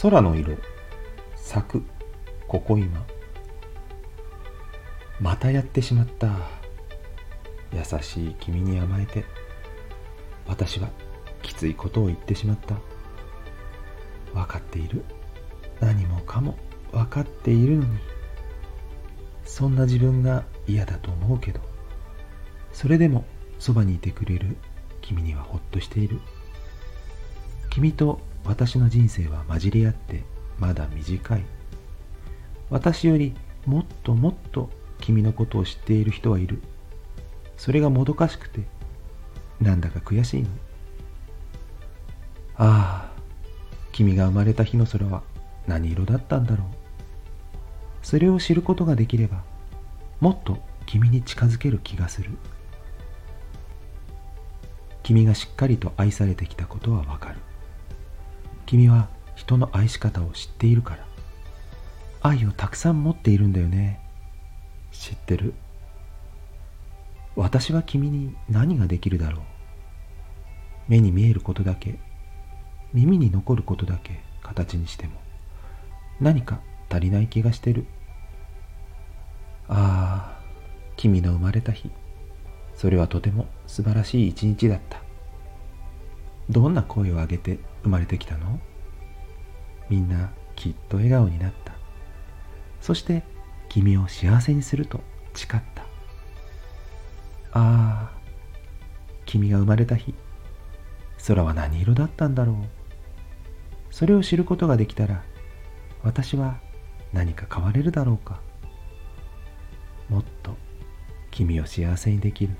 空の色。咲く。ここ今。またやってしまった。優しい君に甘えて。私はきついことを言ってしまった。分かっている。何もかも。分かっているのに。そんな自分が嫌だと思うけど。それでも。そばにいてくれる。君にはほっとしている。君と私の人生は混じり合ってまだ短い。私よりもっともっと君のことを知っている人はいる。それがもどかしくてなんだか悔しいの。ああ君が生まれた日の空は何色だったんだろう。それを知ることができればもっと君に近づける気がする。君がしっかりと愛されてきたことはわかる。君は人の愛し方を知っているから。愛をたくさん持っているんだよね。知ってる？私は君に何ができるだろう。目に見えることだけ。耳に残ることだけ。形にしても。何か足りない気がしてる。ああ君の生まれた日。それはとても素晴らしい一日だった。どんな声を上げて生まれてきたの？みんなきっと笑顔になった。そして君を幸せにすると誓った。ああ君が生まれた日。空は何色だったんだろう。それを知ることができたら私は何か変われるだろうか。もっと君を幸せにできる。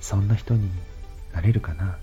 そんな人になれるかな。